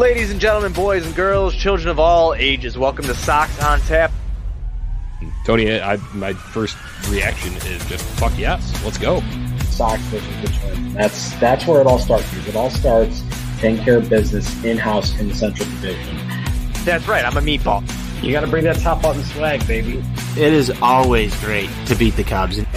Ladies and gentlemen, boys and girls, children of all ages, welcome to Sox on Tap. Tony, I, my first reaction is just fuck yes, let's go. Sox versus Richmond. That's that's where it all starts. Because it all starts taking care of business in house in the Central Division. That's right, I'm a meatball. You got to bring that top button swag, baby. It is always great to beat the Cubs.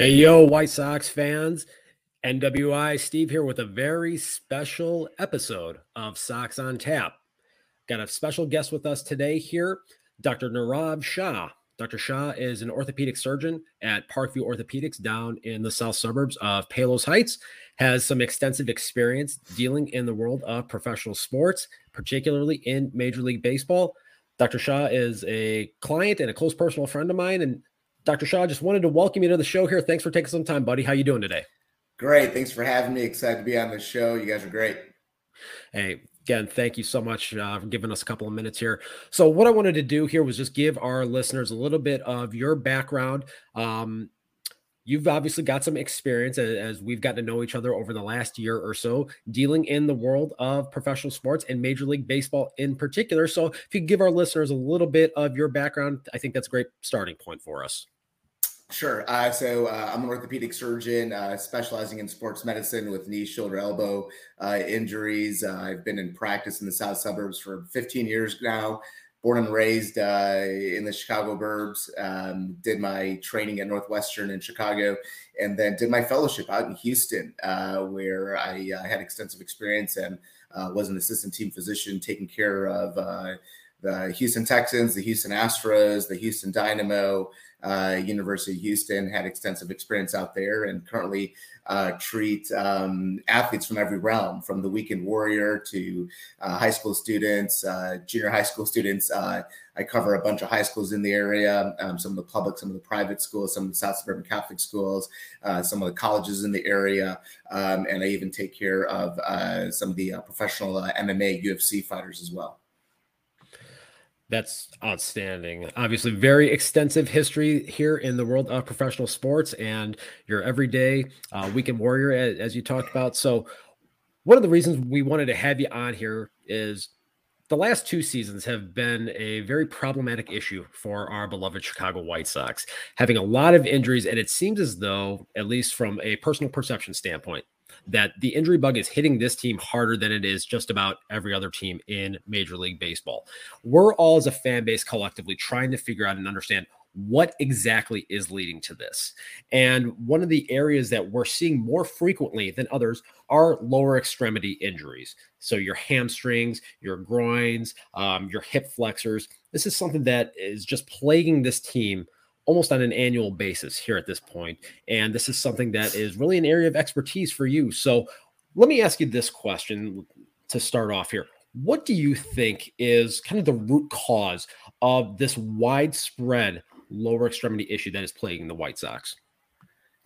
Hey, yo, White Sox fans. NWI Steve here with a very special episode of Sox on Tap. Got a special guest with us today here, Dr. Nirav Shah. Dr. Shah is an orthopedic surgeon at Parkview Orthopedics down in the south suburbs of Palos Heights. Has some extensive experience dealing in the world of professional sports, particularly in Major League Baseball. Dr. Shah is a client and a close personal friend of mine. And Dr. Shah, just wanted to welcome you to the show here. Thanks for taking some time, buddy. How you doing today? Great. Thanks for having me. Excited to be on the show. You guys are great. Hey, again, thank you so much uh, for giving us a couple of minutes here. So, what I wanted to do here was just give our listeners a little bit of your background. Um, you've obviously got some experience as, we've gotten to know each other over the last year or so dealing in the world of professional sports and Major League Baseball in particular. So, if you give our listeners a little bit of your background, I think that's a great starting point for us. Sure. Uh, so uh, I'm an orthopedic surgeon uh, specializing in sports medicine with knee, shoulder, elbow uh, injuries. Uh, I've been in practice in the south suburbs for 15 years now. Born and raised uh, in the Chicago burbs. Um, did my training at Northwestern in Chicago, and then did my fellowship out in Houston, where I had extensive experience and was an assistant team physician taking care of the Houston Texans, the Houston Astros, the Houston Dynamo uh, University of Houston, had extensive experience out there, and currently uh, treat um, athletes from every realm, from the weekend warrior to uh, high school students, uh, junior high school students. Uh, I cover a bunch of high schools in the area, um, some of the public, some of the private schools, some of the South Suburban Catholic schools, uh, some of the colleges in the area, um, and I even take care of some of the professional MMA, UFC fighters as well. That's outstanding. Obviously, very extensive history here in the world of professional sports and your everyday uh, weekend warrior, as, as you talked about. So, one of the reasons we wanted to have you on here is the last two seasons have been a very problematic issue for our beloved Chicago White Sox, having a lot of injuries. And it seems as though, at least from a personal perception standpoint, that the injury bug is hitting this team harder than it is just about every other team in Major League Baseball. We're all, as a fan base, collectively trying to figure out and understand what exactly is leading to this. And one of the areas that we're seeing more frequently than others are lower extremity injuries. So, your hamstrings, your groins, um, your hip flexors. This is something that is just plaguing this team almost on an annual basis here at this point. And this is something that is really an area of expertise for you. So let me ask you this question to start off here. What do you think is kind of the root cause of this widespread lower extremity issue that is plaguing the White Sox?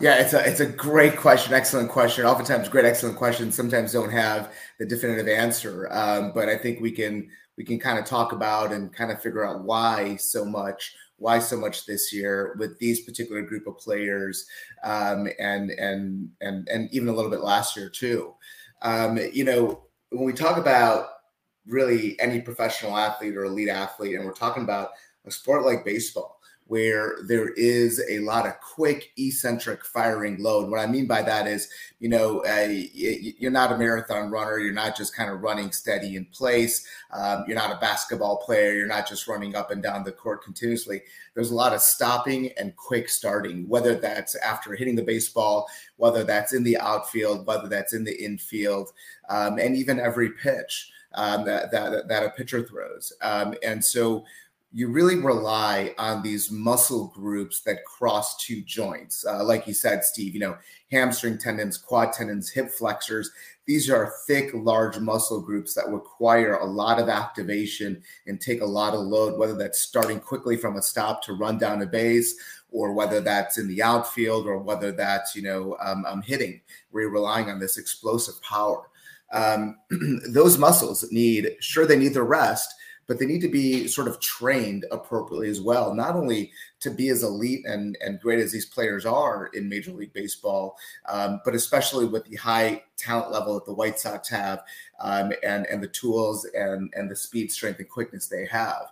Yeah, it's a it's a great question, excellent question. Oftentimes, great, excellent questions sometimes don't have the definitive answer, um, but I think we can we can kind of talk about and kind of figure out why so much why so much this year with these particular group of players um, and and and and even a little bit last year too. Um, you know when we talk about really any professional athlete or elite athlete and we're talking about a sport like baseball where there is a lot of quick eccentric firing load. What I mean by that is, you know, uh, you're not a marathon runner. You're not just kind of running steady in place. Um, you're not a basketball player. You're not just running up and down the court continuously. There's a lot of stopping and quick starting, whether that's after hitting the baseball, whether that's in the outfield, whether that's in the infield, um, and even every pitch um, that, that, that a pitcher throws. Um, and so you really rely on these muscle groups that cross two joints. Uh, like you said, Steve, you know, hamstring tendons, quad tendons, hip flexors. These are thick, large muscle groups that require a lot of activation and take a lot of load, whether that's starting quickly from a stop to run down a base, or whether that's in the outfield, or whether that's, you know, um, um hitting, where you're relying on this explosive power. Um, those muscles need, sure, they need the rest but they need to be sort of trained appropriately as well, not only to be as elite and, and great as these players are in Major League Baseball, um, but especially with the high talent level that the White Sox have um, and, and the tools and, and the speed, strength, and quickness they have.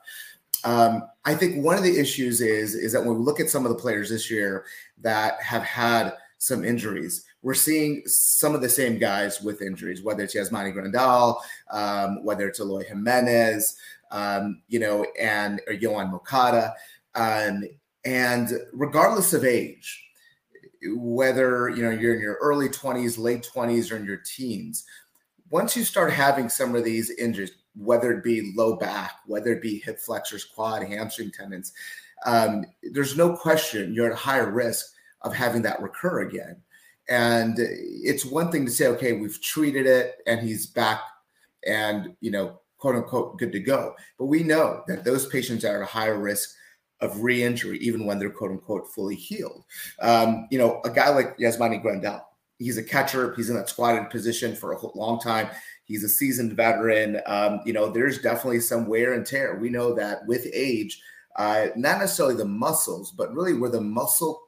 Um, I think one of the issues is is that when we look at some of the players this year that have had some injuries, we're seeing some of the same guys with injuries, whether it's Yasmani Grandal, um, whether it's Eloy Jimenez, um, you know, and or Yoan Moncada. Um, and regardless of age, whether you know you're in your early 20s, late 20s, or in your teens, once you start having some of these injuries, whether it be low back, whether it be hip flexors, quad, hamstring tendons, um, there's no question you're at higher risk of having that recur again. And it's one thing to say, okay, we've treated it and he's back and, you know, quote unquote good to go. But we know that those patients are at a higher risk of re-injury, even when they're quote unquote fully healed. Um, you know, a guy like Yasmani Grandal, he's a catcher. He's in that squatted position for a long time. He's a seasoned veteran. Um, you know, there's definitely some wear and tear. We know that with age, uh, not necessarily the muscles, but really where the muscle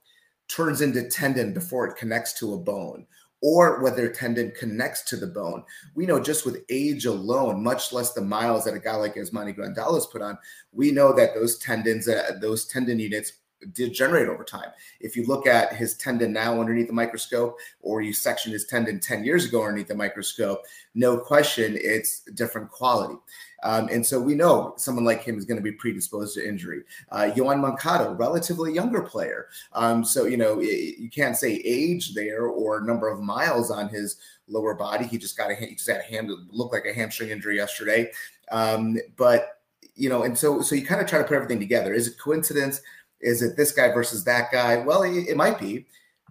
turns into tendon before it connects to a bone or whether tendon connects to the bone. We know just with age alone, much less the miles that a guy like Yasmani Grandal has put on, we know that those tendons, uh, those tendon units degenerate over time. If you look at his tendon now underneath the microscope, or you section his tendon 10 years ago underneath the microscope, no question it's different quality. Um, and so we know someone like him is going to be predisposed to injury. Uh, Yoan Moncada, relatively younger player. Um, so, you know, you can't say age there or number of miles on his lower body. He just got a, he just had a hand, looked like a hamstring injury yesterday. Um, but, you know, and so, so you kind of try to put everything together. Is it coincidence? Is it this guy versus that guy? Well, it, it might be,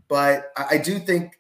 but I, I do think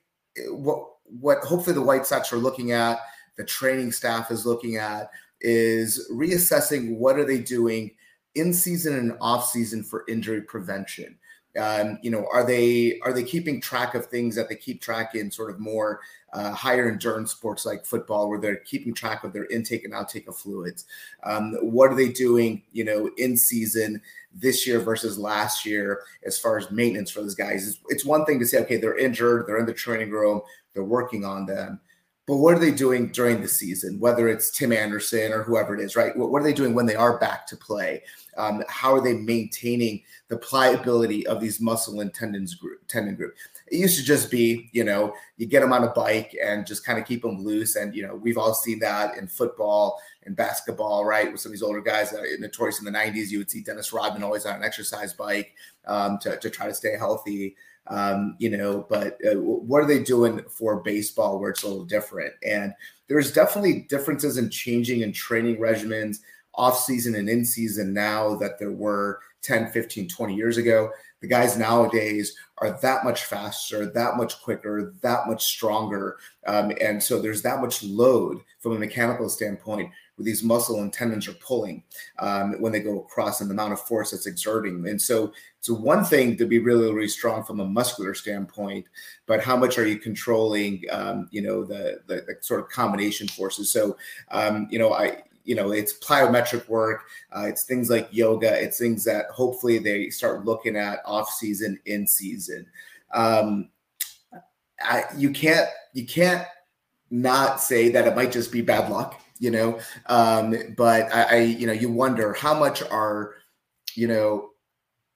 what, what hopefully the White Sox are looking at, the training staff is looking at, is reassessing what are they doing in season and off season for injury prevention. Um, you know, are they are they keeping track of things that they keep track in sort of more uh, higher endurance sports like football, where they're keeping track of their intake and outtake of fluids? Um, what are they doing, you know, in season this year versus last year as far as maintenance for those guys? It's, it's one thing to say, okay, they're injured, they're in the training room, they're working on them. But what are they doing during the season, whether it's Tim Anderson or whoever it is, right? What, are they doing when they are back to play? Um, how are they maintaining the pliability of these muscle and tendons group, tendon group? It used to just be, you know, you get them on a bike and just kind of keep them loose. And, you know, we've all seen that in football and basketball, right? With some of these older guys that are notorious in the 90s, you would see Dennis Rodman always on an exercise bike um, to, to try to stay healthy um, you know, but uh, what are they doing for baseball where it's a little different? And there's definitely differences in changing and training regimens off season and in season now that there were 10, 15, 20 years ago. The guys nowadays are that much faster, that much quicker, that much stronger. Um, and so there's that much load from a mechanical standpoint where these muscle and tendons are pulling um, when they go across and the amount of force that's exerting. And so it's one thing to be really, really strong from a muscular standpoint, but how much are you controlling, um, you know, the, the, the, sort of combination forces? So, um, you know, I, you know, it's plyometric work. Uh, it's things like yoga. It's things that hopefully they start looking at off season, in season. Um, I, you can't, you can't not say that it might just be bad luck you know. Um, but I, I, you know, you wonder how much are, you know,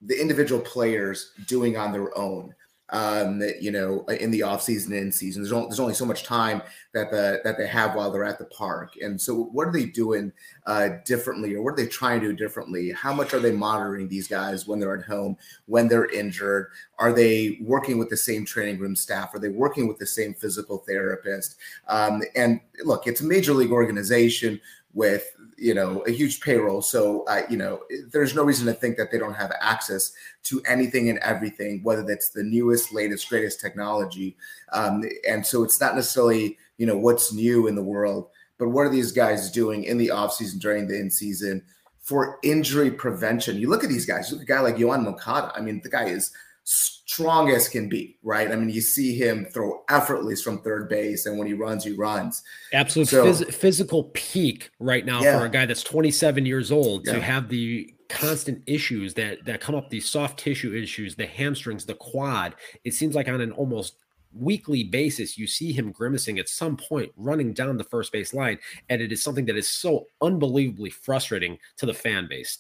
the individual players doing on their own um, you know, in the off season and in season. There's only, there's only so much time that the that they have while they're at the park. And so, what are they doing uh, differently, or what are they trying to do differently? How much are they monitoring these guys when they're at home, when they're injured? Are they working with the same training room staff? Are they working with the same physical therapist? Um, and look, it's a major league organization with you know a huge payroll. So uh, you know there's no reason to think that they don't have access to anything and everything whether that's the newest latest greatest technology. Um, and so it's not necessarily you know what's new in the world but what are these guys doing in the offseason during the in season for injury prevention? You look at these guys. Look at a guy like Yoan Moncada. I mean the guy is strong as can be, right? I mean, you see him throw effortless from third base, and when he runs, he runs. Absolute so, phys- physical peak right now yeah. for a guy that's 27 years old yeah. to have the constant issues that that come up, these soft tissue issues, the hamstrings, the quad. It seems like on an almost weekly basis, you see him grimacing at some point running down the first base line. And it is something that is so unbelievably frustrating to the fan base.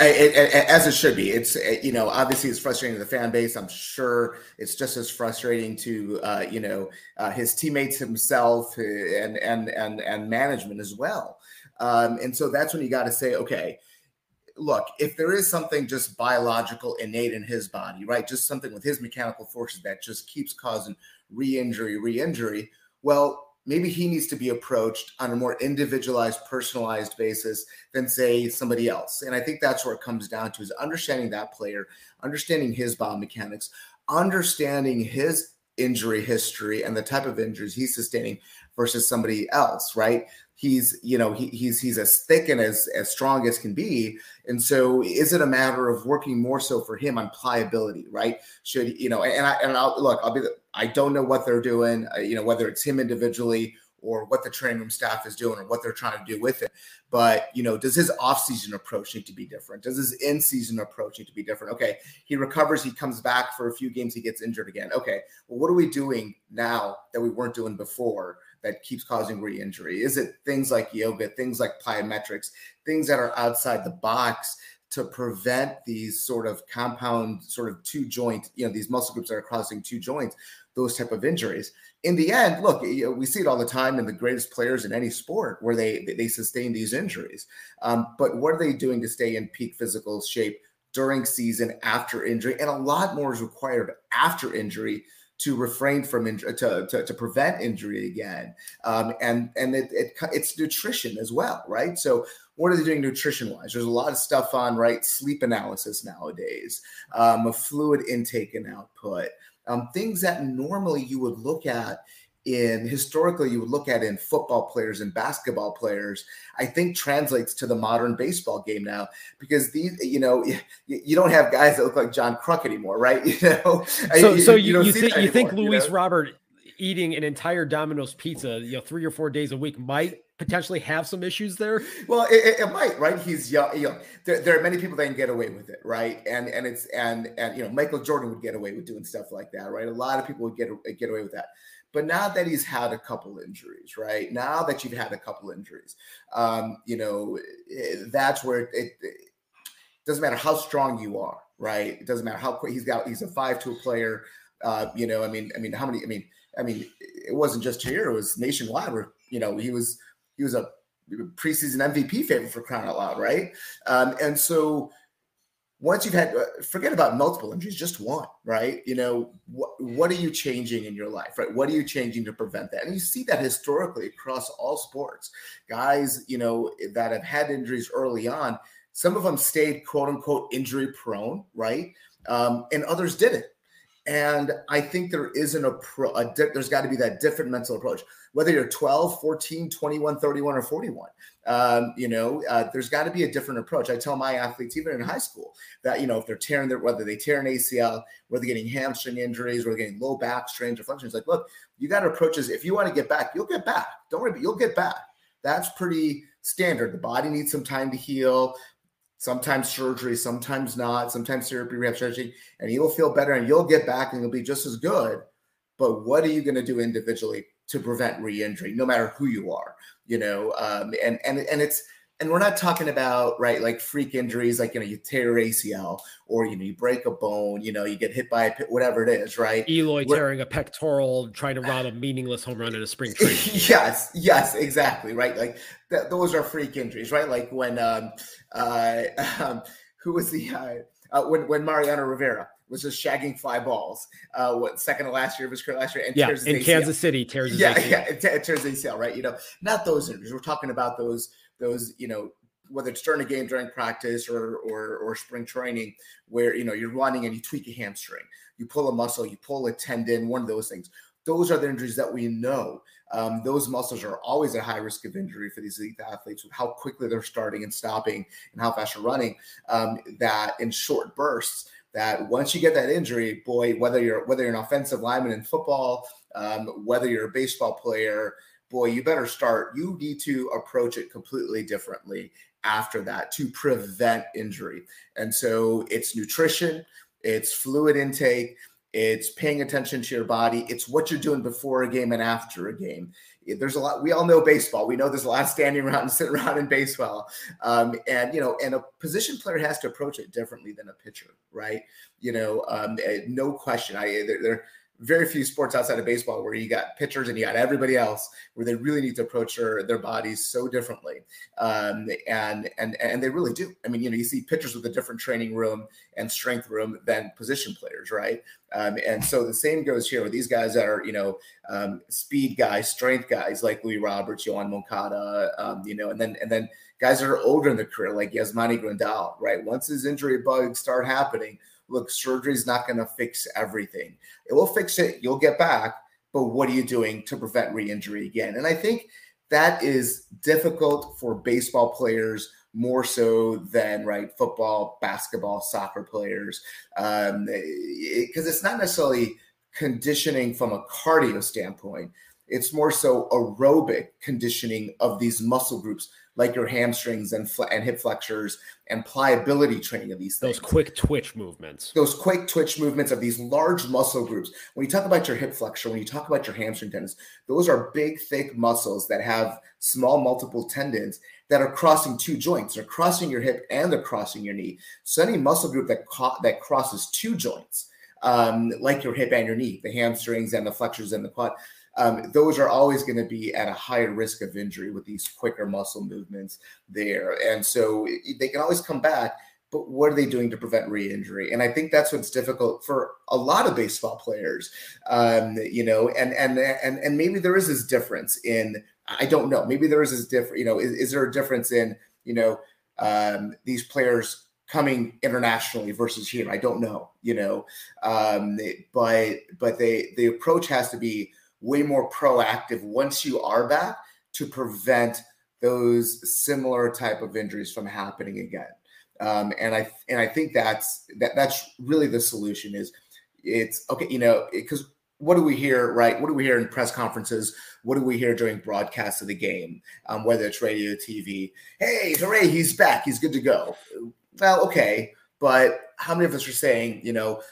It, it, as it should be. It's you know obviously it's frustrating to the fan base. I'm sure it's just as frustrating to uh, you know uh, his teammates himself uh, and and and and management as well. Um, and so that's when you got to say, okay, look, if there is something just biological innate in his body, right, just something with his mechanical forces that just keeps causing re-injury, re-injury, well, maybe he needs to be approached on a more individualized, personalized basis than say somebody else. And I think that's where it comes down to is understanding that player, understanding his biomechanics, understanding his injury history and the type of injuries he's sustaining versus somebody else, right? He's, you know, he, he's he's as thick and as as strong as can be, and so is it a matter of working more so for him on pliability, right? Should you know? And I and I'll look, I'll be I don't know what they're doing, uh, you know, whether it's him individually or what the training room staff is doing or what they're trying to do with it. But, you know, does his offseason approach need to be different? Does his in season approach need to be different? Okay, he recovers, he comes back for a few games, he gets injured again. Okay, well, what are we doing now that we weren't doing before that keeps causing re injury? Is it things like yoga, things like plyometrics, things that are outside the box to prevent these sort of compound, sort of two joint, you know, these muscle groups that are causing two joints, those type of injuries. In the end, look, we see it all the time in the greatest players in any sport where they they sustain these injuries. Um, but what are they doing to stay in peak physical shape during season after injury? And a lot more is required after injury to refrain from to, to, to, prevent injury again um, and and it, it, it's nutrition as well right so what are they doing nutrition wise? There's a lot of stuff on right sleep analysis nowadays, um, a fluid intake and output, um, things that normally you would look at in historically you would look at in football players and basketball players i think translates to the modern baseball game now because these you know you, don't have guys that look like john kruk anymore right you know so, you, so you, you, you think luis you know? robert eating an entire domino's pizza you know three or four days a week might potentially have some issues there? Well, it, it might, right? He's young. You know, there, there, are many people that can get away with it, right? And and it's and and you know, Michael Jordan would get away with doing stuff like that, right? A lot of people would get get away with that. But now that he's had a couple injuries, right? Now that you've had a couple injuries, um, you know, that's where it, it, it, doesn't matter how strong you are, right? It doesn't matter how quick he's got. He's a five-tool player. Uh, you know, I mean, I mean, how many? I mean, I mean, it wasn't just here; it was nationwide. Where you know he was he was a preseason MVP favorite for crying out loud, right? Um, and so once you've had uh, forget about multiple injuries, just one, right? You know, what what are you changing in your life, right? What are you changing to prevent that? And you see that historically across all sports. Guys, you know, that have had injuries early on, some of them stayed quote unquote injury prone, right? Um, and others didn't. And I think there isn't a, pro, a di- there's got to be that different mental approach, whether you're 12, 14, 21, 31, or 41. Um, you know, uh, there's got to be a different approach. I tell my athletes, even in high school, that, you know, if they're tearing their, whether they tear an ACL, whether they're getting hamstring injuries, or getting low back strains or functions, like, look, you got to approach this. If you want to get back, you'll get back. Don't worry, you'll get back. That's pretty standard. The body needs some time to heal sometimes surgery, sometimes not, sometimes therapy, rehab strategy, and you'll feel better and you'll get back and you'll be just as good. But what are you going to do individually to prevent re-injury, no matter who you are? You know, um, and and and it's and we're not talking about right like freak injuries like you know you tear your acl or you know you break a bone you know you get hit by a pit whatever it is right eloy we're, tearing a pectoral trying to rob a meaningless home run in a spring training yes yes exactly right like th- those are freak injuries right like when um uh um, who was the uh, uh, when when mariano rivera was just shagging fly balls. Uh, what second to last year of his career last year, and yeah, in ACL. Kansas City tears yeah, ACL. yeah, it tears ACL, right? You know, not those injuries. We're talking about those those you know whether it's during a game during practice or, or or spring training where you know you're running and you tweak a hamstring you pull a muscle you pull a tendon one of those things. Those are the injuries that we know. Um, those muscles are always at high risk of injury for these elite athletes with how quickly they're starting and stopping and how fast they're running um, that in short bursts that once you get that injury boy whether you're whether you're an offensive lineman in football um, whether you're a baseball player boy, you better start. You need to approach it completely differently after that to prevent injury. And so it's nutrition, it's fluid intake, it's paying attention to your body, it's what you're doing before a game and after a game. There's a lot. We all know baseball. We know there's a lot of standing around and sitting around in baseball, um, and you know, and a position player has to approach it differently than a pitcher, right? You know, um, eh, no question. I there, very few sports outside of baseball where you got pitchers and you got everybody else where they really need to approach their, their bodies so differently. Um, and and and they really do. I mean you know you see pitchers with a different training room and strength room than position players right? Um, and so the same goes here with these guys that are you know um, speed guys strength guys like Luis Roberts Yoan Moncada um, you know and then and then guys that are older in their career like Yasmani Grandal right? Once his injury bugs start happening look, surgery is not going to fix everything. It will fix it. You'll get back. But what are you doing to prevent re injury again? And I think that is difficult for baseball players more so than right football, basketball, soccer players, because um, it, it's not necessarily conditioning from a cardio standpoint. It's more so aerobic conditioning of these muscle groups like your hamstrings and, fl- and hip flexors and pliability training of these things. Those quick twitch movements. Those quick twitch movements of these large muscle groups. When you talk about your hip flexor, when you talk about your hamstring tendons, those are big, thick muscles that have small multiple tendons that are crossing two joints. They're crossing your hip and they're crossing your knee. So any muscle group that co- that crosses two joints, um, like your hip and your knee, the hamstrings and the flexors and the quad, um, those are always going to be at a higher risk of injury with these quicker muscle movements there. And so they can always come back, but what are they doing to prevent re-injury? And I think that's what's difficult for a lot of baseball players. Um, you know, and and and and maybe there is this difference in I don't know. Maybe there is this different. You know, is, is there a difference in you know um, these players coming internationally versus here? I don't know. You know, um, but but they the approach has to be way more proactive once you are back to prevent those similar type of injuries from happening again. Um, and I and I think that's that that's really the solution. Is it's okay, you know, because what do we hear, right? What do we hear in press conferences? What do we hear during broadcasts of the game, um, whether it's radio, TV? Hey, hooray, he's back. He's good to go. Well, okay, but how many of us are saying, you know,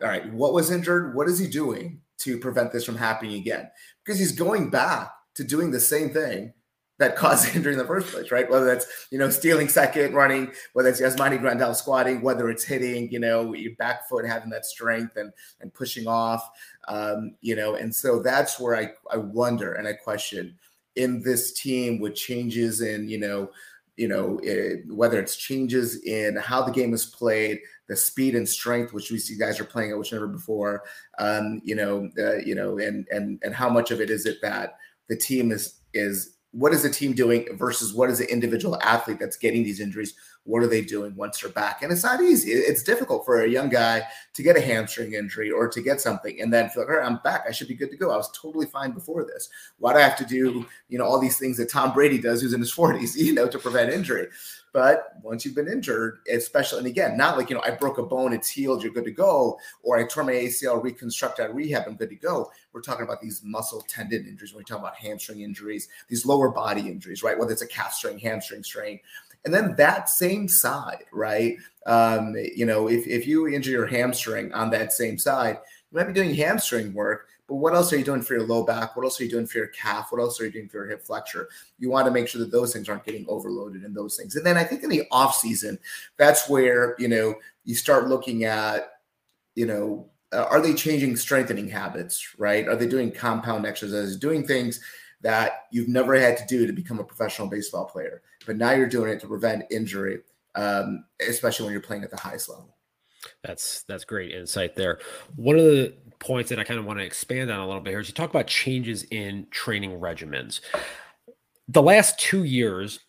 all right, what was injured? What is he doing? To prevent this from happening again because he's going back to doing the same thing that caused injury in the first place, right? Whether that's you know stealing second, running, whether it's Yasmani Grandal squatting, whether it's hitting, you know, your back foot having that strength and and pushing off, um, you know, and so that's where I I wonder and I question in this team with changes in you know you know, it, whether it's changes in how the game is played, the speed and strength which we see guys are playing at which never before, um, you know, uh, you know, and and and how much of it is it that the team is is what is the team doing versus what is the individual athlete that's getting these injuries? What are they doing once they're back? And it's not easy. It's difficult for a young guy to get a hamstring injury or to get something and then feel like, all right, I'm back. I should be good to go. I was totally fine before this. Why do I have to do, you know, all these things that Tom Brady does, who's in his 40s, you know, to prevent injury? But once you've been injured, especially, and again, not like, you know, I broke a bone, it's healed, you're good to go, or I tore my ACL, reconstruct out rehab, I'm good to go. We're talking about these muscle tendon injuries when we talk about hamstring injuries, these lower body injuries, right? Whether it's a calf strain, hamstring strain. And then that same side, right? Um, you know, if, if you injure your hamstring on that same side, you might be doing hamstring work, but what else are you doing for your low back? What else are you doing for your calf? What else are you doing for your hip flexor? You want to make sure that those things aren't getting overloaded in those things. And then I think in the off season, that's where, you know, you start looking at, you know, uh, are they changing strengthening habits, right? Are they doing compound exercises, doing things that you've never had to do to become a professional baseball player, but now you're doing it to prevent injury, um, especially when you're playing at the highest level. That's that's great insight there. One of the points that I kind of want to expand on a little bit here is you talk about changes in training regimens. The last two years,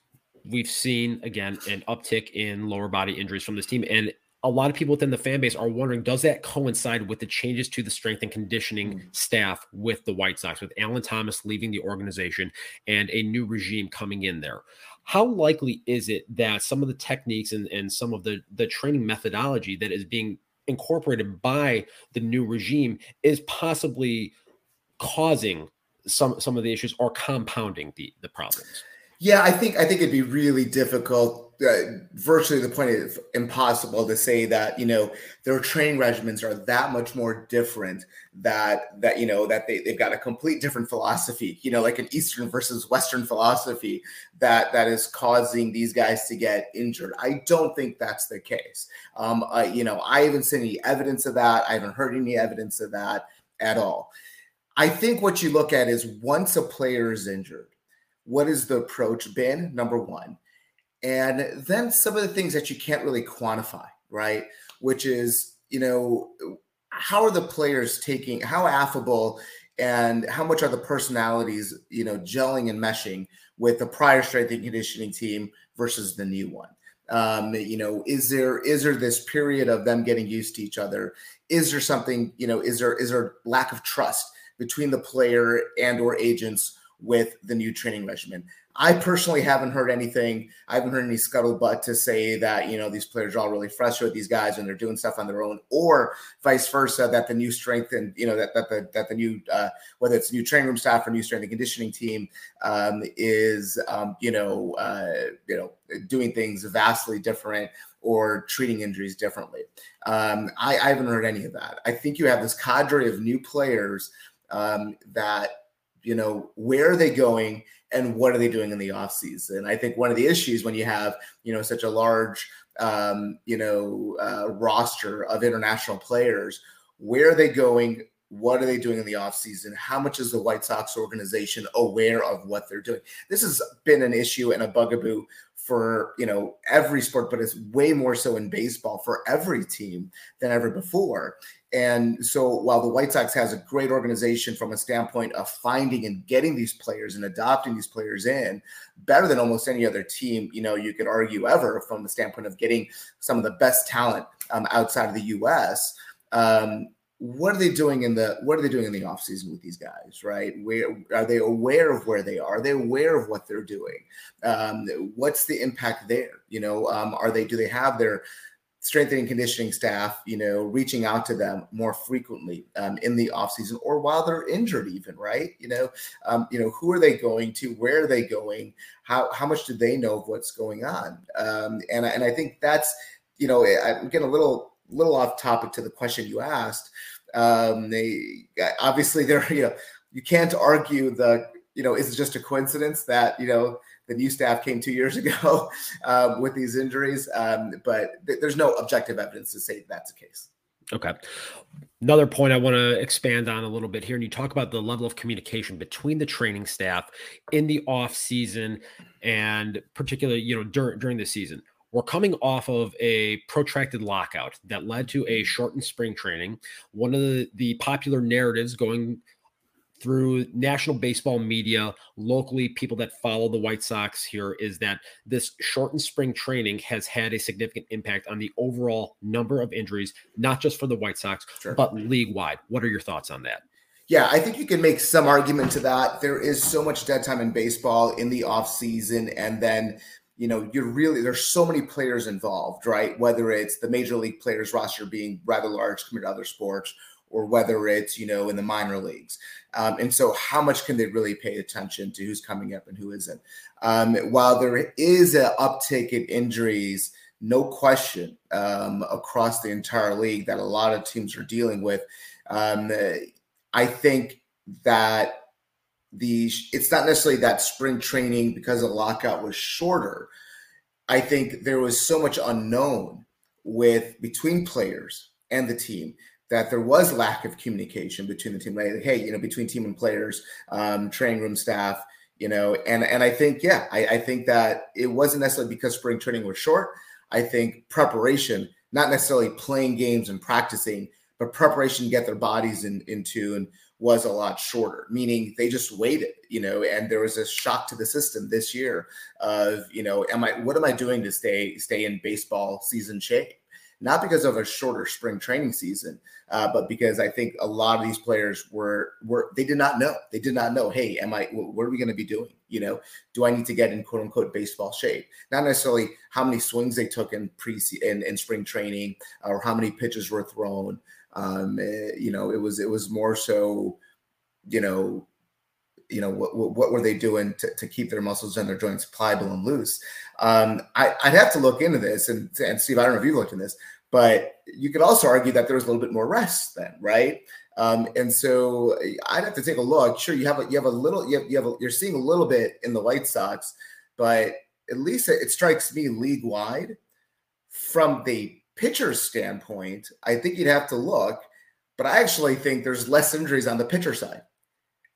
we've seen again an uptick in lower body injuries from this team, and a lot of people within the fan base are wondering does that coincide with the changes to the strength and conditioning mm. staff with the White Sox, with Allen Thomas leaving the organization and a new regime coming in there? How likely is it that some of the techniques and, and some of the, the training methodology that is being incorporated by the new regime is possibly causing some some of the issues or compounding the the problems? Yeah, I think I think it'd be really difficult uh, virtually the point of impossible to say that you know their training regimens are that much more different that that you know that they, they've got a complete different philosophy you know like an eastern versus western philosophy that that is causing these guys to get injured. I don't think that's the case. Um uh, you know i haven't seen any evidence of that. I haven't heard any evidence of that at all. I think what you look at is once a player is injured what is the approach been? Number one and then some of the things that you can't really quantify, right? Which is, you know, how are the players taking, how affable and how much are the personalities, you know, gelling and meshing with the prior strength and conditioning team versus the new one? Um, you know, is there is there this period of them getting used to each other? Is there something, you know, is there is there lack of trust between the player and or agents with the new training regimen? I personally haven't heard anything. I haven't heard any scuttlebutt to say that you know these players are all really frustrated with these guys and they're doing stuff on their own, or vice versa. That the new strength and you know that that the that the new uh, whether it's new training room staff or new strength and conditioning team um, is um, you know uh, you know doing things vastly different or treating injuries differently. Um, I, I, haven't heard any of that. I think you have this cadre of new players um, that you know where are they going and what are they doing in the off season? I think one of the issues when you have you know such a large um, you know uh, roster of international players where are they going? What are they doing in the offseason how much is the white sox organization aware of what they're doing? This has been an issue and a bugaboo for you know every sport but it's way more so in baseball for every team than ever before. And so while the white sox has a great organization from a standpoint of finding and getting these players and adopting these players in better than almost any other team you know you could argue ever from the standpoint of getting some of the best talent um, outside of the us um, what are they doing in the what are they doing in the offseason with these guys right? Where are they aware of where they are? Are they aware of what they're doing? Um, what's the impact there? You know um, are they do they have their strengthening conditioning staff you know reaching out to them more frequently um, in the offseason or while they're injured even right? You know um, you know who are they going to where are they going? How how much do they know of what's going on? Um, and, and i think that's you know i'm getting a little little off topic to the question you asked. Um, they obviously they're you know you can't argue the you know is it just a coincidence that you know the new staff came two years ago um, with these injuries, um, but th- there's no objective evidence to say that's the case. Okay. Another point I want to expand on a little bit here, and you talk about the level of communication between the training staff in the off season and particularly, you know, during during the season. We're coming off of a protracted lockout that led to a shortened spring training. One of the, the popular narratives going through national baseball media, locally, people that follow the White Sox here is that this shortened spring training has had a significant impact on the overall number of injuries, not just for the White Sox, sure. but league wide. What are your thoughts on that? Yeah, I think you can make some argument to that. There is so much dead time in baseball in the off season, and then you know, you're really there's so many players involved, right? Whether it's the major league players roster being rather large compared to other sports, or whether it's you know in the minor leagues. Um, and so, how much can they really pay attention to who's coming up and who isn't? Um, while there is an uptick in injuries, no question um, across the entire league that a lot of teams are dealing with. Um, I think that the it's not necessarily that spring training because the lockout was shorter. I think there was so much unknown with between players and the team that there was lack of communication between the team. Like, hey, you know, between team and players, um, training room staff, you know, and and I think yeah, I, I think that it wasn't necessarily because spring training was short. I think preparation, not necessarily playing games and practicing, but preparation to get their bodies in, into and was a lot shorter, meaning they just waited, you know, and there was a shock to the system this year of, you know, am I what am I doing to stay stay in baseball season shape? Not because of a shorter spring training season, uh, but because I think a lot of these players were were they did not know. They did not know. Hey, am I? What are we going to be doing? You know, do I need to get in quote unquote baseball shape? Not necessarily how many swings they took in pre in, in spring training or how many pitches were thrown. Um, eh, you know, it was it was more so, you know, you know what, what were they doing to, to keep their muscles and their joints pliable and loose? Um, I, would have to look into this and, and steve i don't know if you've looked in this but you could also argue that there was a little bit more rest then right? Um, and so i'd have to take a look. Sure you have a you have a little you have, you have a, you're seeing a little bit in the white sox but at least it, it strikes me league wide from the pitcher's standpoint, I think you'd have to look, but I actually think there's less injuries on the pitcher side.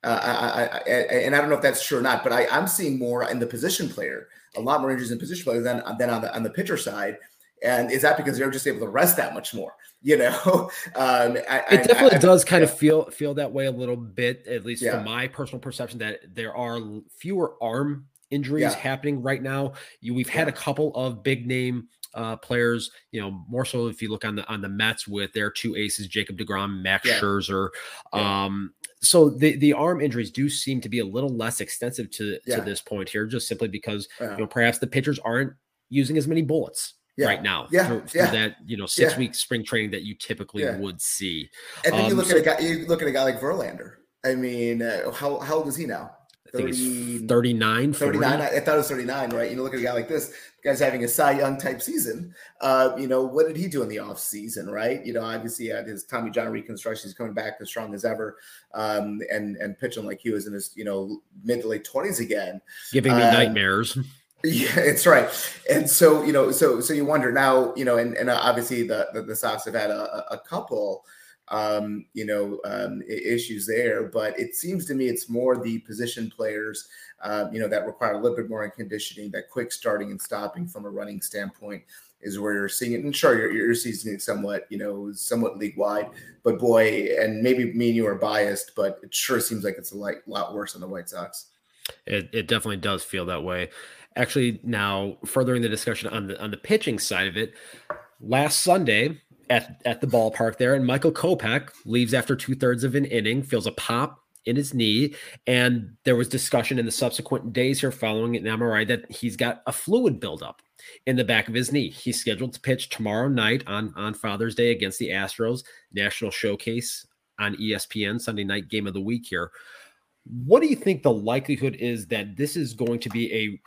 Uh, I, I, I, and I don't know if that's true or not, but I, am seeing more in the position player, a lot more injuries in position player than, than on the on the pitcher side. And is that because they're just able to rest that much more? You know, um, it definitely does kind of feel feel that way a little bit, at least yeah. from my personal perception, that there are fewer arm injuries yeah. happening right now. You, we've had yeah. a couple of big name uh, players. You know, more so if you look on the on the Mets with their two aces, Jacob Degrom, Max yeah. Scherzer. Yeah. Um, so the the arm injuries do seem to be a little less extensive to yeah. to this point here, just simply because you know perhaps the pitchers aren't using as many bullets. Right now, yeah, through, through that you know six week spring training that you typically would see, and then um, you look so, at a guy, you look at a guy like Verlander. I mean, uh, how how old is he now? 30, 39, 39. I, I, thought it was 39, right? You know, look at a guy like this. Guy's having a Cy Young type season. Uh, you know, what did he do in the off season, right? You know, obviously he had his Tommy John reconstruction. He's coming back as strong as ever um, and and pitching like he was in his, you know, mid to late 20s again. Giving me um, nightmares. Yeah, it's right. And so, you know, so so you wonder now, you know, and, and obviously the, the, the Sox have had a, a couple – um, you know, um, issues there. But it seems to me it's more the position players, uh, you know, that require a little bit more in conditioning, that quick starting and stopping from a running standpoint is where you're seeing it. And sure, you're, you're seeing it somewhat, you know, somewhat league wide. But boy, and maybe me and you are biased, but it sure seems like it's a lot, lot worse on the White Sox. It, it definitely does feel that way. Actually, now furthering the discussion on the on the pitching side of it, last Sunday at, at the ballpark there. And Michael Kopech leaves after two thirds of an inning, feels a pop in his knee. And there was discussion in the subsequent days here following an MRI that he's got a fluid buildup in the back of his knee. He's scheduled to pitch tomorrow night on, on Father's Day against the Astros National Showcase on ESPN, Sunday night game of the week here. What do you think the likelihood is that this is going to be a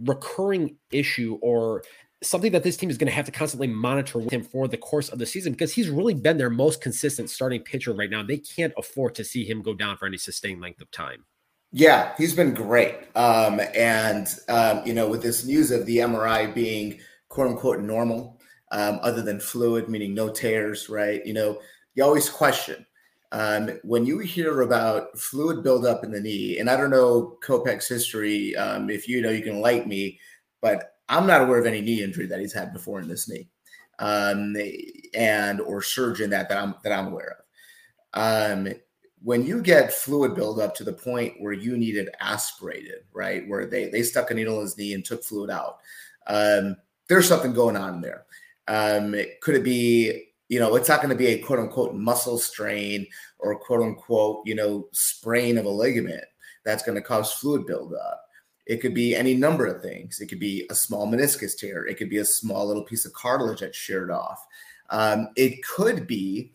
recurring issue or something that this team is going to have to constantly monitor with him for the course of the season because he's really been their most consistent starting pitcher right now. They can't afford to see him go down for any sustained length of time. Yeah, he's been great. Um, and, um, you know, with this news of the MRI being quote unquote normal, um, other than fluid, meaning no tears, right? You know, you always question um, when you hear about fluid buildup in the knee, and I don't know Kopech's history. Um, if you know, you can light me, but I'm not aware of any knee injury that he's had before in this knee, um, and or surgeon that that I'm that I'm aware of. Um, when you get fluid buildup to the point where you need it aspirated, right, where they they stuck a needle in his knee and took fluid out, um, there's something going on there. Um, could it be you know, it's not going to be a quote unquote muscle strain or quote unquote, you know, sprain of a ligament that's going to cause fluid buildup. It could be any number of things. It could be a small meniscus tear. It could be a small little piece of cartilage that's sheared off. Um, it could be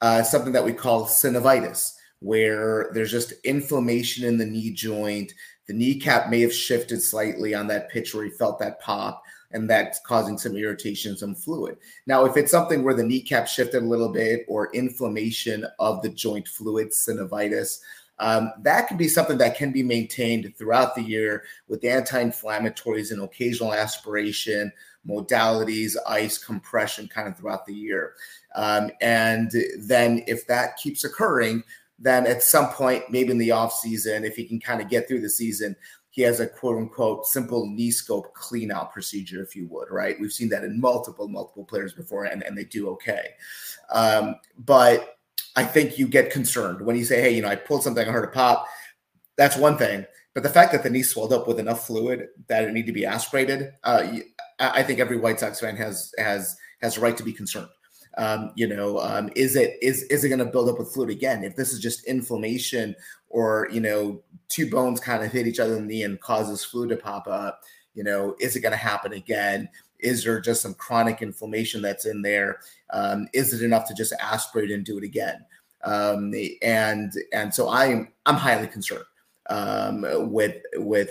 uh, something that we call synovitis, where there's just inflammation in the knee joint. The kneecap may have shifted slightly on that pitch where he felt that pop, and that's causing some irritation, some fluid. Now, if it's something where the kneecap shifted a little bit or inflammation of the joint fluid, synovitis, um, that can be something that can be maintained throughout the year with anti-inflammatories and occasional aspiration modalities ice compression kind of throughout the year. Um, and then if that keeps occurring then at some point maybe in the off season if he can kind of get through the season he has a quote unquote simple knee scope clean out procedure if you would right? We've seen that in multiple multiple players before and, and they do okay. Um, but I think you get concerned when you say, "Hey, you know, I pulled something, I heard a pop." That's one thing, but the fact that the knee swelled up with enough fluid that it need to be aspirated, uh, I think every White Sox fan has has has a right to be concerned. Um, you know, um, is it is is it going to build up with fluid again? If this is just inflammation, or you know, two bones kind of hit each other in the knee and causes fluid to pop up, you know, is it going to happen again? Is there just some chronic inflammation that's in there? Um, is it enough to just aspirate and do it again? Um, and and so I'm I'm highly concerned um, with with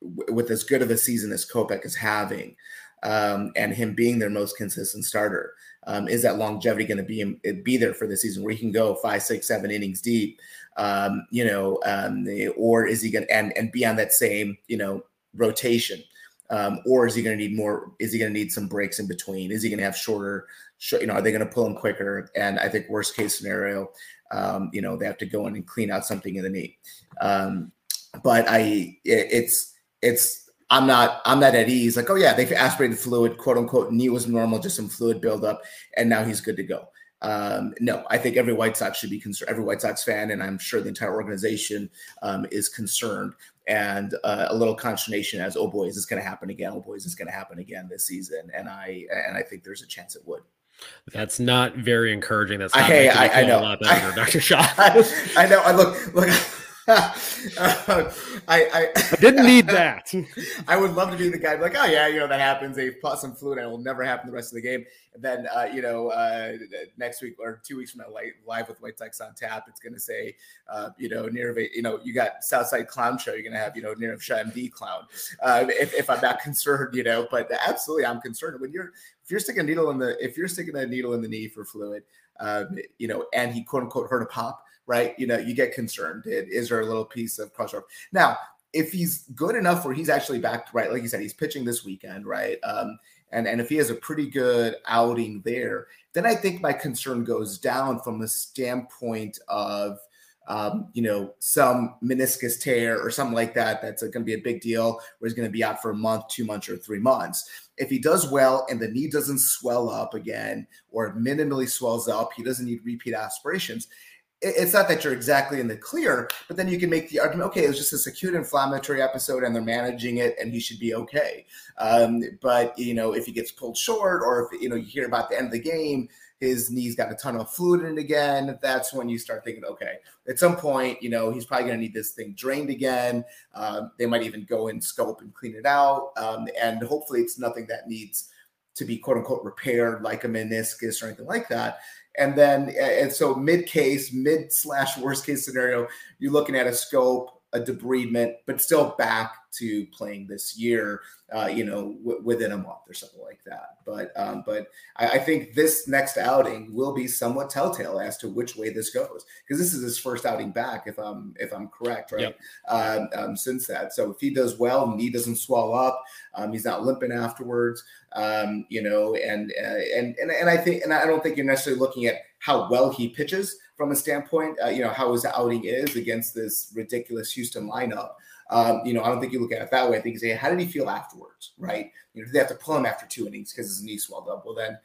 with as good of a season as Kopech is having, um, and him being their most consistent starter. Um, is that longevity going to be be there for the season where he can go five, six, seven innings deep? Um, you know, um, or is he going to and and be on that same you know rotation? Um, or is he going to need more? Is he going to need some breaks in between? Is he going to have shorter? you know, are they going to pull him quicker? And I think worst case scenario, um, you know, they have to go in and clean out something in the knee. Um, but I, it, it's it's I'm not I'm not at ease. Like, oh yeah, they've aspirated fluid, quote unquote. Knee was normal, just some fluid buildup, and now he's good to go. Um, no, I think every White Sox should be concerned. Every White Sox fan, and I'm sure the entire organization um, is concerned. And uh, a little consternation as, oh boy, is this going to happen again? Oh boy, is this going to happen again this season? And I and I think there's a chance it would. That's not very encouraging. That's not hey, I, I know, better, Dr. Shaw. I, I know. I look look. Uh, I, I, I, didn't need that. I would love to be the guy like, oh yeah, you know that happens. They put some fluid, and it will never happen the rest of the game. And then uh, you know uh, next week or two weeks from now, live with White Sox on tap, it's going to say, uh, you know, near you know you got Southside Clown Show. You're going to have you know near MD Clown. Uh, if, if I'm not concerned, you know, but absolutely I'm concerned when you're if you're sticking a needle in the if you're sticking a needle in the knee for fluid, um, you know, and he quote unquote heard a pop right? You know, you get concerned. Is there a little piece of crossover? Now, if he's good enough where he's actually back, right? Like you said, he's pitching this weekend, right? Um, and and if he has a pretty good outing there, then I think my concern goes down from the standpoint of um, you know, some meniscus tear or something like that, that's going to be a big deal, where he's going to be out for a month, two months, or three months. If he does well and the knee doesn't swell up again or minimally swells up, he doesn't need repeat aspirations it's not that you're exactly in the clear, but then you can make the argument, okay, it was just this acute inflammatory episode and they're managing it and he should be okay. Um, but, you know, if he gets pulled short or if, you know, you hear about the end of the game, his knees got a ton of fluid in it again, that's when you start thinking, okay, at some point, you know, he's probably going to need this thing drained again. Um, they might even go and scope and clean it out. Um, and hopefully it's nothing that needs to be quote unquote repaired like a meniscus or anything like that. And then, and so mid case, mid slash worst case scenario, you're looking at a scope, a debridement, but still back to playing this year, uh, you know, w- within a month or something like that. But um, but I, I, think this next outing will be somewhat telltale as to which way this goes because this is his first outing back, if I'm if I'm correct, right? Yep. Um, um, since that, so if he does well, knee doesn't swell up, um, he's not limping afterwards, um, you know, and, uh, and and and I think and I don't think you're necessarily looking at how well he pitches from a standpoint, uh, you know, how his outing is against this ridiculous Houston lineup. Um, you know, I don't think you look at it that way. I think you say, how did he feel afterwards, right? You know, did they have to pull him after two innings because his knee swelled up? Well, then,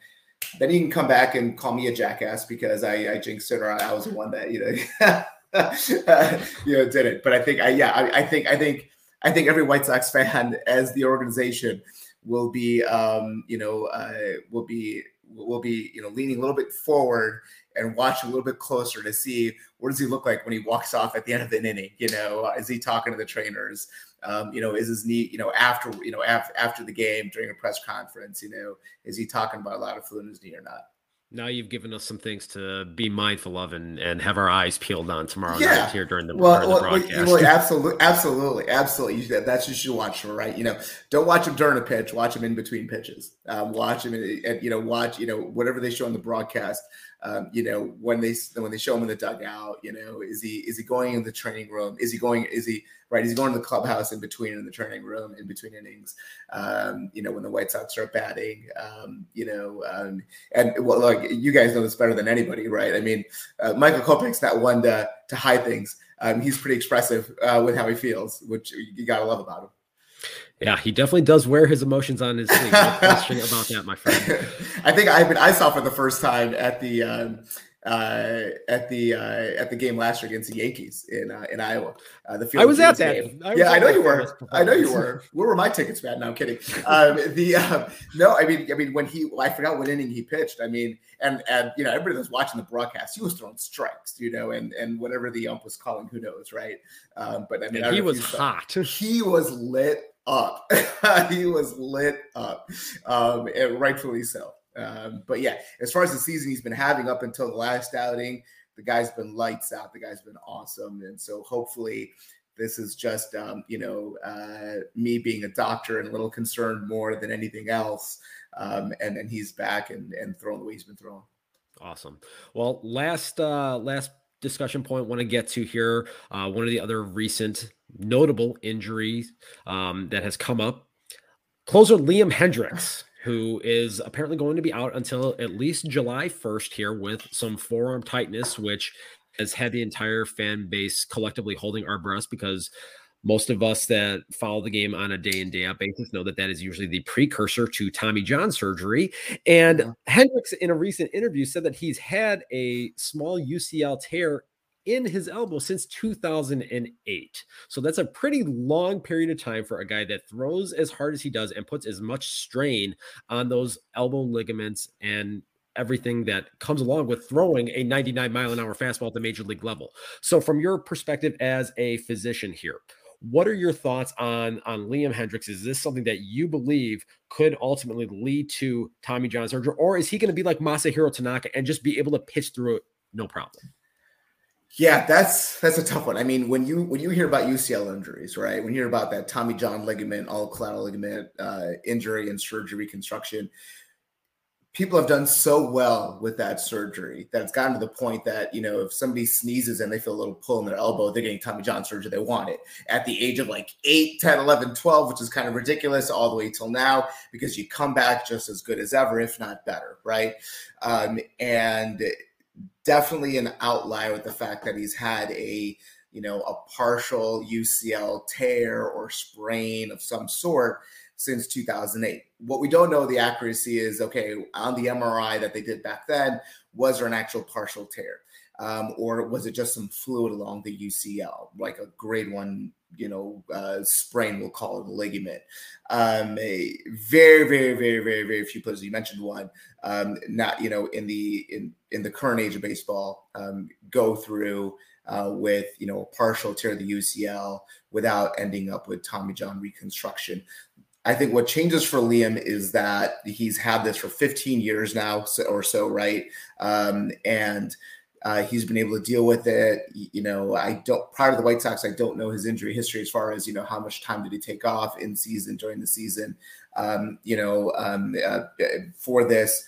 then he can come back and call me a jackass because I, I jinxed it or I was the one that you know, you know, did it. But I think I, yeah, I, I think, I think, I think every White Sox fan, as the organization, will be, um, you know, uh, will be will be you know leaning a little bit forward and watch a little bit closer to see what does he look like when he walks off at the end of an inning. You know, is he talking to the trainers? Um, you know, is his knee, you know, after you know after after the game during a press conference, you know, is he talking about a lot of fluid in his knee or not? Now you've given us some things to be mindful of and, and have our eyes peeled on tomorrow yeah. night here during the, well, during the broadcast. Well, absolutely, absolutely, absolutely. That's what you should watch for, right? You know, don't watch them during a pitch. Watch them in between pitches. Um, watch them, and you know, watch you know whatever they show on the broadcast um, you know, when they when they show him in the dugout, you know, is he is he going in the training room? Is he going? Is he right? Is he going to the clubhouse in between in the training room in between innings? Um, you know, when the White Sox are batting, um, you know, um, and well, like you guys know this better than anybody, right? I mean, uh, Michael Kopech's not one to to hide things. Um, he's pretty expressive uh, with how he feels, which you gotta love about him. Yeah, he definitely does wear his emotions on his sleeve. No question about that, my friend. I think I mean I saw for the first time at the um, uh, at the uh, at the game last year against the Yankees in uh, in Iowa. Uh, the field. I was at that. Game. I was yeah, I know you were. I know you were. Where were my tickets, man? No, I'm kidding. Um, the um, no, I mean, I mean, when he, I forgot what inning he pitched. I mean, and and you know, everybody was watching the broadcast, he was throwing strikes, you know, and and whatever the ump was calling, who knows, right? Um, but I mean, I he don't know if was hot. he was lit up. he was lit up, um, and rightfully so. Um, but yeah, as far as the season he's been having up until the last outing, the guy's been lights out. The guy's been awesome, and so hopefully. This is just, um, you know, uh, me being a doctor and a little concerned more than anything else. Um, and then he's back and, and throwing the way he's been throwing. Awesome. Well, last uh last discussion point want to get to here. Uh one of the other recent notable injuries um that has come up. Closer Liam Hendriks, who is apparently going to be out until at least July 1st here with some forearm tightness, which has had the entire fan base collectively holding our breath because most of us that follow the game on a day in day out basis know that that is usually the precursor to Tommy John surgery. And Yeah. Hendriks, in a recent interview, said that he's had a small UCL tear in his elbow since 2008. So that's a pretty long period of time for a guy that throws as hard as he does and puts as much strain on those elbow ligaments and everything that comes along with throwing a 99 mile an hour fastball at the major league level. So from your perspective as a physician here, what are your thoughts on on Liam Hendriks? Is this something that you believe could ultimately lead to Tommy John surgery, or is he going to be like Masahiro Tanaka and just be able to pitch through it no problem? Yeah, that's that's a tough one. I mean, when you when you hear about UCL injuries, right? When you hear about that Tommy John ligament, ulnar collateral ligament uh, injury and surgery reconstruction, people have done so well with that surgery that it's gotten to the point that you know if somebody sneezes and they feel a little pull in their elbow they're getting tommy john surgery they want it at the age of like 8 10 11 12 which is kind of ridiculous all the way till now because you come back just as good as ever if not better right um, and definitely an outlier with the fact that he's had a you know a partial ucl tear or sprain of some sort since 2008. What we don't know the accuracy is okay on the MRI that they did back then. Was there an actual partial tear, um, or was it just some fluid along the UCL, like a grade one, you know, uh, sprain? We'll call it a ligament. Um, a very, very, very, very, very few players. You mentioned one. Um, not you know in the in in the current age of baseball um, go through uh, with you know a partial tear of the UCL without ending up with Tommy John reconstruction. I think what changes for Liam is that he's had this for 15 years now or so, right? Um, and uh, he's been able to deal with it. You know, I don't prior to the White Sox, I don't know his injury history as far as you know how much time did he take off in season during the season. Um, you know, um, uh, for this,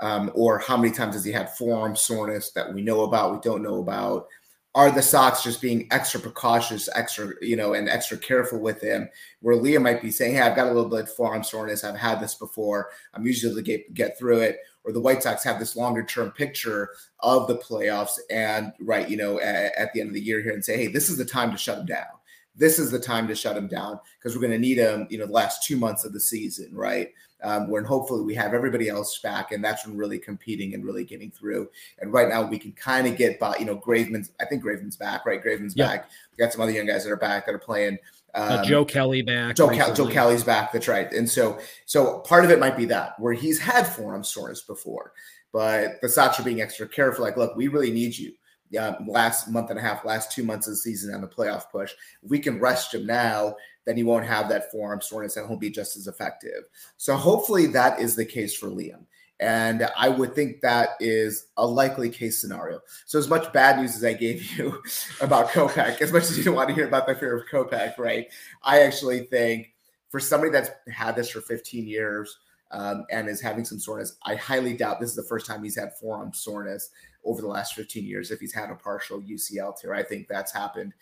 um, or how many times has he had forearm soreness that we know about, we don't know about are the Sox just being extra precautious, extra, you know, and extra careful with him? Where Leah might be saying, Hey, I've got a little bit of forearm soreness. I've had this before. I'm usually able to get, get through it. Or the White Sox have this longer term picture of the playoffs and, right, you know, at, at the end of the year here and say, Hey, this is the time to shut him down. This is the time to shut him down because we're going to need him, you know, the last two months of the season, right? Um, when hopefully we have everybody else back, and that's when really competing and really getting through. And right now we can kind of get by. You know, Graveman's. I think Graveman's back, right? Graveman's Yeah. back. We got some other young guys that are back that are playing. Uh, Um, Joe Kelly back. Joe, Cal- Joe. Kelly's back. That's right. And so, so part of it might be that where he's had forearm soreness before, but the Sox are being extra careful. Like, look, we really need you. Yeah, last month and a half, last two months of the season on the playoff push. If we can rest him now, then he won't have that forearm soreness and he'll be just as effective. So hopefully that is the case for Liam. And I would think that is a likely case scenario. So as much bad news as I gave you about Kopech, as much as you don't want to hear about the fear of Kopech, right? I actually think for somebody that's had this for 15 years um, and is having some soreness, I highly doubt this is the first time he's had forearm soreness over the last 15 years. If he's had a partial UCL tear, I think that's happened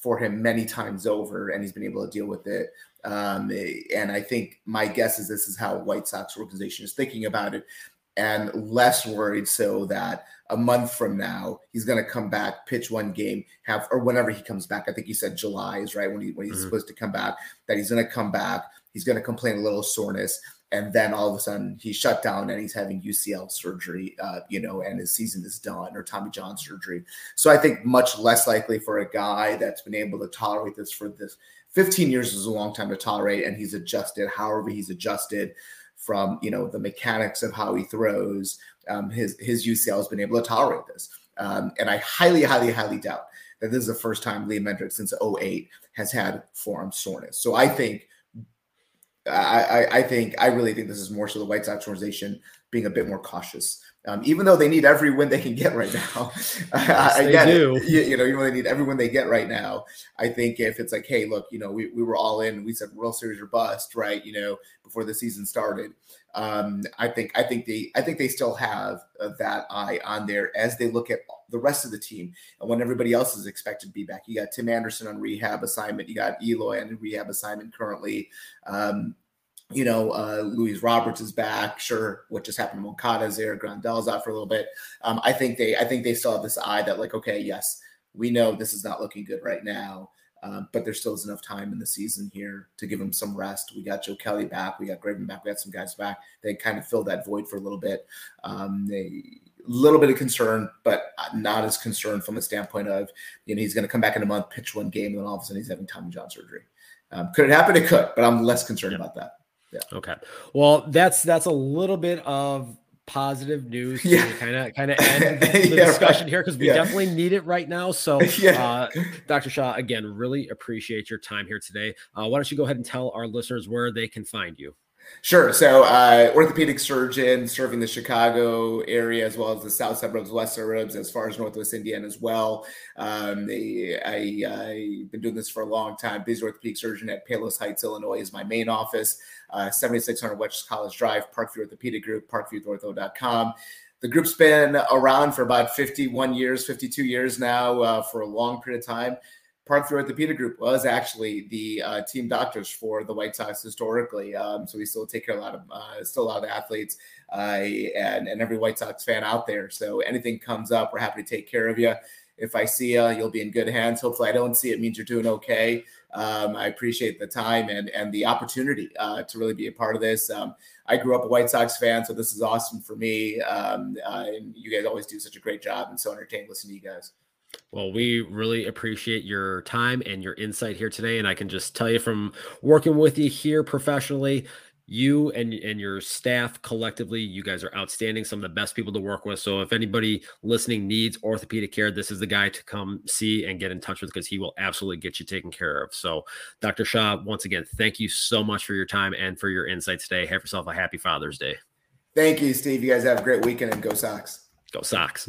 for him many times over, and he's been able to deal with it. Um, and I think my guess is this is how White Sox organization is thinking about it, and less worried so that a month from now he's going to come back, pitch one game, have or whenever he comes back. I think he said July is right when he when he's Mhm. supposed to come back. That he's going to come back. He's going to complain a little soreness, and then all of a sudden he's shut down and he's having UCL surgery, uh, you know, and his season is done, or Tommy John surgery. So I think much less likely for a guy that's been able to tolerate this for this 15 years is a long time to tolerate, and he's adjusted. However, he's adjusted from you know the mechanics of how he throws. Um, his his UCL has been able to tolerate this, um, and I highly, highly, highly doubt that this is the first time Liam Hendriks since 08 has had forearm soreness. So I think I, I, think I really think this is more so the White Sox organization being a bit more cautious. Um, even though they need every win they can get right now, yes, I, get do. it. You, you, know, even though they need every win they get right now, I think if it's like, hey, look, you know, we, we were all in, we said World Series or bust, right? You know, before the season started. Um, I think I think they I think they still have uh, that eye on there as they look at the rest of the team and when everybody else is expected to be back. You got Tim Anderson on rehab assignment. You got Eloy on rehab assignment currently. Um, you know, uh, Luis Roberts is back. Sure, what just happened to Moncada is there. Grandal's out for a little bit. Um, I think they, I think they still have this eye that like, okay, yes, we know this is not looking good right now, um, but there still is enough time in the season here to give them some rest. We got Joe Kelly back. We got Graveman back. We got some guys back. They kind of filled that void for a little bit. Um, they little bit of concern, but not as concerned from a standpoint of you know he's going to come back in a month, pitch one game, and then all of a sudden he's having Tommy John surgery. Um, could it happen? It could, but I'm less concerned yeah. about that. Yeah. Okay. Well, that's that's a little bit of positive news to yeah. kind of kind of end the, the yeah, discussion right. here because we yeah. definitely need it right now. So, uh, Dr. Shaw, again, really appreciate your time here today. Uh, why don't you go ahead and tell our listeners where they can find you? Sure. So, uh, orthopedic surgeon serving the Chicago area as well as the south suburbs, west suburbs, as far as Northwest Indiana as well. Um, I, have been doing this for a long time. Busy orthopedic surgeon at Palos Heights, Illinois is my main office. Uh, 7600 West College Drive, Parkview Orthopedic Group, parkviewortho.com. The group's been around for about 51 years, 52 years now, uh, for a long period of time. Parkview Orthopedic Group was actually the uh, team doctors for the White Sox historically. Um, so we still take care of a lot of uh, still a lot of athletes uh, and and every White Sox fan out there. So anything comes up, we're happy to take care of you. If I see you, you'll be in good hands. Hopefully, I don't see it means you're doing okay. Um, I appreciate the time and and the opportunity uh, to really be a part of this. Um, I grew up a White Sox fan, so this is awesome for me. Um, uh, and you guys always do such a great job and so entertaining listening to you guys. Well, we really appreciate your time and your insight here today. And I can just tell you from working with you here professionally, you and and your staff collectively you guys are outstanding some of the best people to work with. So if anybody listening needs orthopedic care this is the guy to come see and get in touch with because he will absolutely get you taken care of. So dr shah once again thank you so much for your time and for your insights today. Have yourself a happy father's day. Thank you steve. You guys have a great weekend and go sox. Go sox